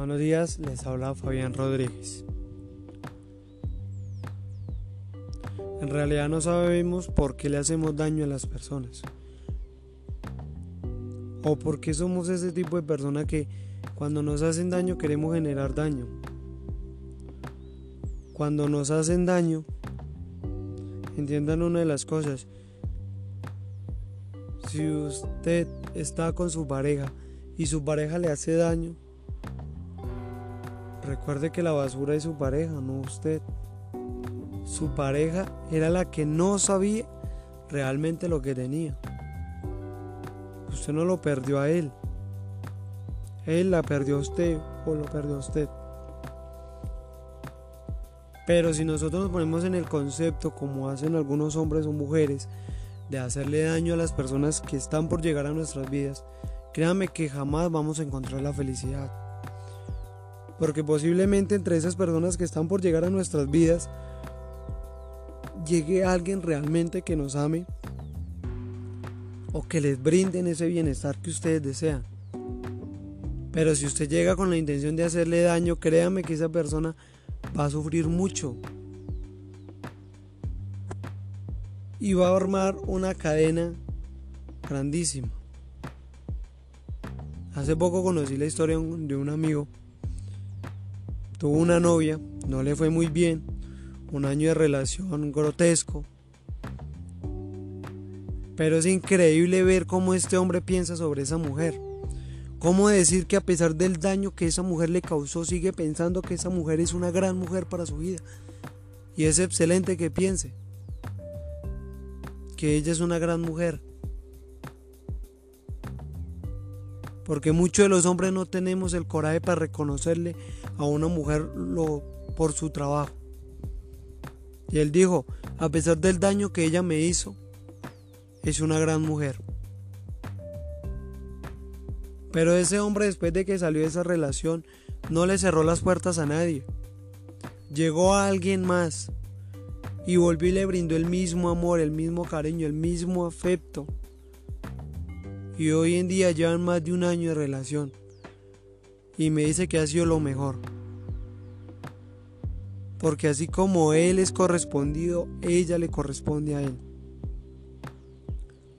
Buenos días, les habla Fabián Rodríguez. En realidad no sabemos por qué le hacemos daño a las personas. O por qué somos ese tipo de persona que cuando nos hacen daño queremos generar daño. Cuando nos hacen daño, entiendan una de las cosas. Si usted está con su pareja y su pareja le hace daño, recuerde que la basura es su pareja, no usted. Su pareja era la que no sabía realmente lo que tenía. Usted no lo perdió a él. Él la perdió a usted o lo perdió a usted. Pero si nosotros nos ponemos en el concepto, como hacen algunos hombres o mujeres, de hacerle daño a las personas que están por llegar a nuestras vidas, créanme que jamás vamos a encontrar la felicidad. Porque posiblemente entre esas personas que están por llegar a nuestras vidas, llegue alguien realmente que nos ame o que les brinden ese bienestar que ustedes desean. Pero si usted llega con la intención de hacerle daño, créame que esa persona va a sufrir mucho. Y va a armar una cadena grandísima. Hace poco conocí la historia de un amigo. Tuvo una novia, no le fue muy bien, un año de relación grotesco. Pero es increíble ver cómo este hombre piensa sobre esa mujer. Cómo decir que a pesar del daño que esa mujer le causó, sigue pensando que esa mujer es una gran mujer para su vida. Y es excelente que piense que ella es una gran mujer. Porque muchos de los hombres no tenemos el coraje para reconocerle a una mujer lo, por su trabajo. Y él dijo, a pesar del daño que ella me hizo, es una gran mujer. Pero ese hombre después de que salió de esa relación no le cerró las puertas a nadie. Llegó a alguien más y volvió y le brindó el mismo amor, el mismo cariño, el mismo afecto. Y hoy en día llevan más de un año de relación. Y me dice que ha sido lo mejor porque así como él es correspondido, ella le corresponde a él.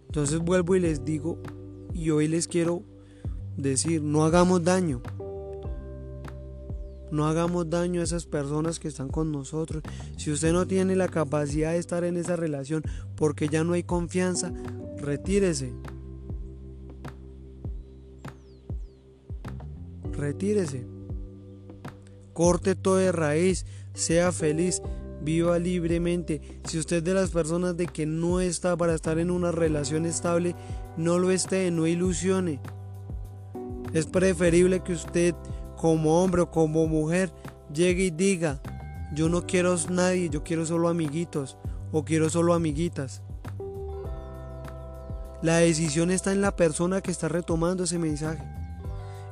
Entonces vuelvo y les digo, y hoy les quiero decir, no hagamos daño. No hagamos daño a esas personas que están con nosotros. Si usted no tiene la capacidad de estar en esa relación porque ya no hay confianza, retírese. Retírese. Corte todo de raíz sea feliz, viva libremente. Si usted es de las personas de que no está para estar en una relación estable, no lo esté, no ilusione. Es preferible que usted como hombre o como mujer llegue y diga, yo no quiero nadie, yo quiero solo amiguitos o quiero solo amiguitas. La decisión está en la persona que está retomando ese mensaje.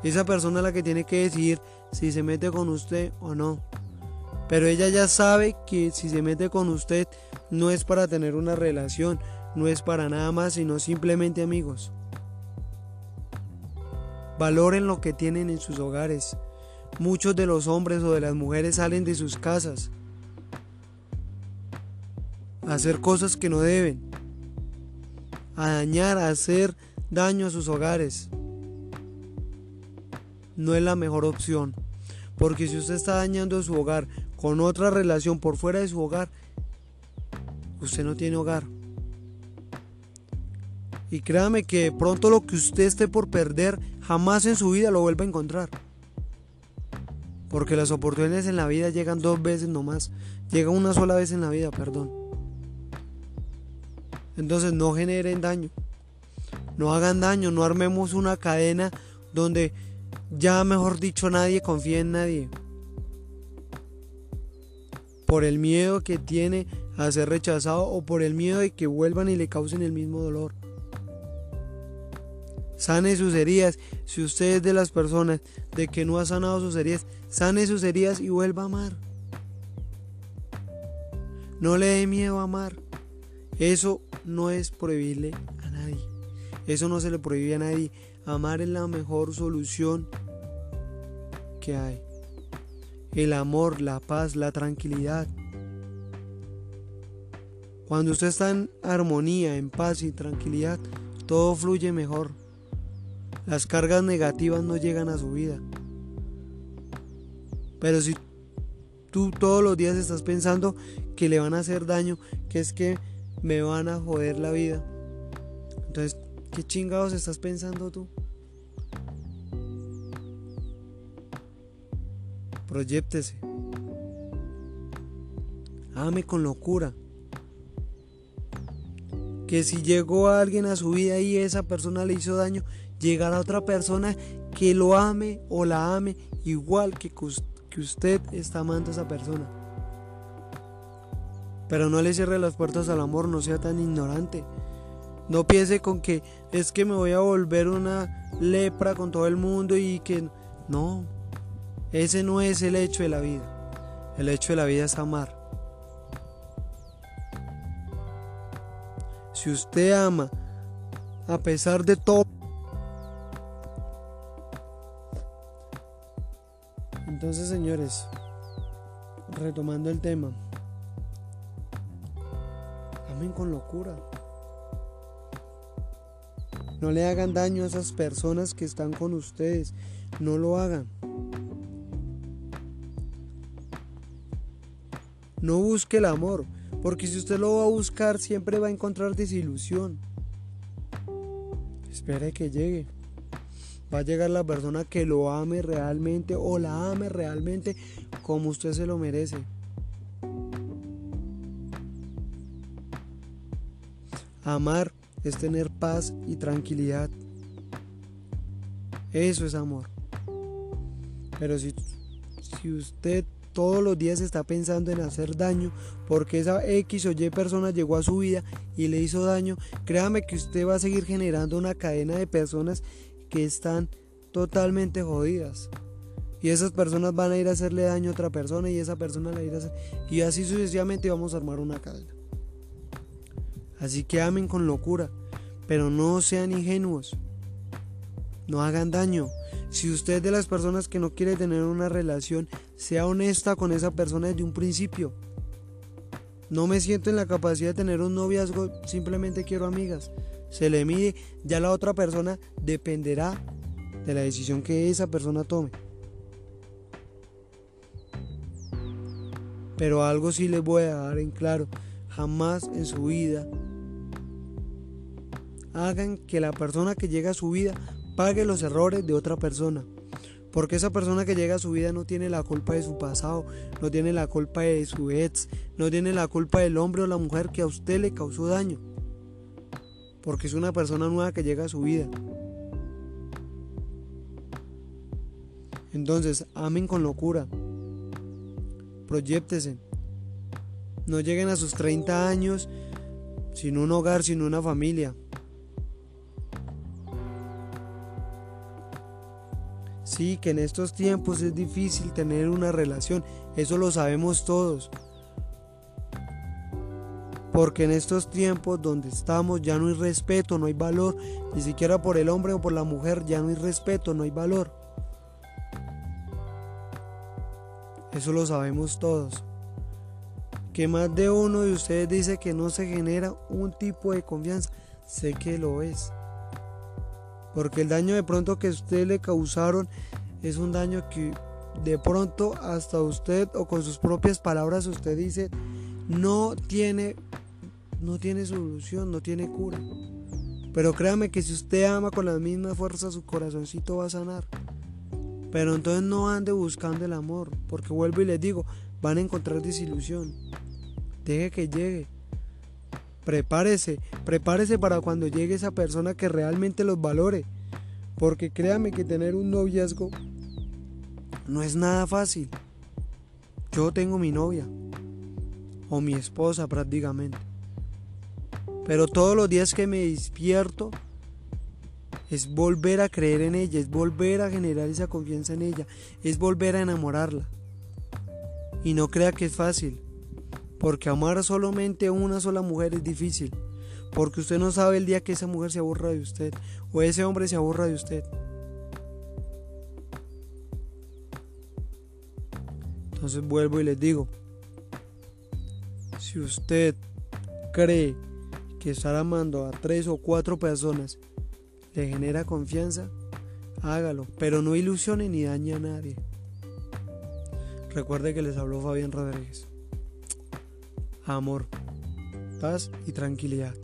Esa persona es la que tiene que decidir si se mete con usted o no. Pero ella ya sabe que si se mete con usted no es para tener una relación, no es para nada más, sino simplemente amigos. Valoren lo que tienen en sus hogares. Muchos de los hombres o de las mujeres salen de sus casas a hacer cosas que no deben, a dañar, a hacer daño a sus hogares. No es la mejor opción, porque si usted está dañando su hogar con otra relación por fuera de su hogar, usted no tiene hogar. Y créame que pronto lo que usted esté por perder, jamás en su vida lo vuelva a encontrar. Porque las oportunidades en la vida llegan dos veces nomás. Llega una sola vez en la vida, perdón. Entonces no generen daño. No hagan daño, no armemos una cadena donde ya mejor dicho nadie confía en nadie por el miedo que tiene a ser rechazado o por el miedo de que vuelvan y le causen el mismo dolor. Sane sus heridas. Si usted es de las personas de que no ha sanado sus heridas, sane sus heridas y vuelva a amar. No le dé miedo a amar. Eso no es prohibirle a nadie. Eso no se le prohíbe a nadie. Amar es la mejor solución que hay. El amor, la paz, la tranquilidad. Cuando usted está en armonía, en paz y tranquilidad, todo fluye mejor. Las cargas negativas no llegan a su vida. Pero si tú todos los días estás pensando que le van a hacer daño, que es que me van a joder la vida, entonces, ¿qué chingados estás pensando tú? Proyéptese. Ame con locura. Que si llegó alguien a su vida y esa persona le hizo daño, llegará otra persona que lo ame o la ame igual que, que usted está amando a esa persona. Pero no le cierre las puertas al amor, no sea tan ignorante. No piense con que es que me voy a volver una lepra con todo el mundo y que no, ese no es el hecho de la vida. El hecho de la vida es amar. Si usted ama, a pesar de todo, entonces señores, retomando el tema, amen con locura. No le hagan daño a esas personas que están con ustedes. No lo hagan. No busque el amor, porque si usted lo va a buscar siempre va a encontrar desilusión. Espere que llegue. Va a llegar la persona que lo ame realmente o la ame realmente como usted se lo merece. Amar es tener paz y tranquilidad. Eso es amor. Pero si, si usted todos los días está pensando en hacer daño porque esa X o Y persona llegó a su vida y le hizo daño, créame que usted va a seguir generando una cadena de personas que están totalmente jodidas. Y esas personas van a ir a hacerle daño a otra persona y esa persona le va a ir a hacer... Y así sucesivamente vamos a armar una cadena. Así que amen con locura, pero no sean ingenuos. No hagan daño. Si usted de las personas que no quiere tener una relación, sea honesta con esa persona desde un principio. No me siento en la capacidad de tener un noviazgo, simplemente quiero amigas. Se le mide, ya la otra persona dependerá de la decisión que esa persona tome. Pero algo sí les voy a dar en claro, jamás en su vida hagan que la persona que llega a su vida pague los errores de otra persona. Porque esa persona que llega a su vida no tiene la culpa de su pasado, no tiene la culpa de su ex, no tiene la culpa del hombre o la mujer que a usted le causó daño. Porque es una persona nueva que llega a su vida. Entonces, amen con locura. Proyéptese. No lleguen a sus 30 años sin un hogar, sin una familia. Sí, que en estos tiempos es difícil tener una relación, eso lo sabemos todos. Porque en estos tiempos donde estamos ya no hay respeto, no hay valor, ni siquiera por el hombre o por la mujer, ya no hay respeto, no hay valor. Eso lo sabemos todos. Que más de uno de ustedes dice que no se genera un tipo de confianza, sé que lo es. Porque el daño de pronto que usted le causaron es un daño que de pronto hasta usted o con sus propias palabras usted dice no tiene no tiene solución, no tiene cura. Pero créame que si usted ama con la misma fuerza su corazoncito va a sanar. Pero entonces no ande buscando el amor, porque vuelvo y les digo, van a encontrar desilusión. Deje que llegue. Prepárese, prepárese para cuando llegue esa persona que realmente los valore. Porque créame que tener un noviazgo no es nada fácil. Yo tengo mi novia o mi esposa prácticamente. Pero todos los días que me despierto es volver a creer en ella, es volver a generar esa confianza en ella, es volver a enamorarla. Y no crea que es fácil. Porque amar solamente a una sola mujer es difícil. Porque usted no sabe el día que esa mujer se aburra de usted o ese hombre se aburra de usted. Entonces vuelvo y les digo, si usted cree que estar amando a tres o cuatro personas le genera confianza, hágalo, pero no ilusione ni dañe a nadie. Recuerde que les habló Fabián Rodríguez. Amor, paz y tranquilidad.